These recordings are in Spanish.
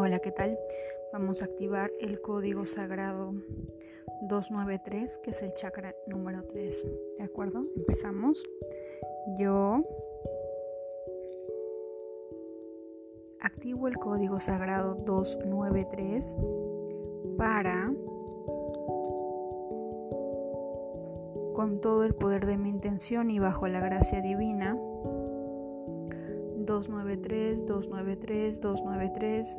Hola, ¿qué tal? Vamos a activar el código sagrado 293, que es el chakra número 3. ¿De acuerdo? Empezamos. Yo activo el código sagrado 293 para con todo el poder de mi intención y bajo la gracia divina 293, 293, 293,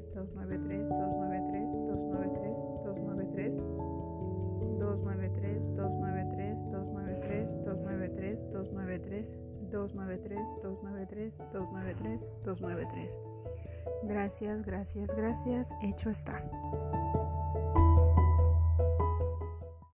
293, 293, 293, 293, 293, 293. Gracias, gracias, gracias. Hecho está.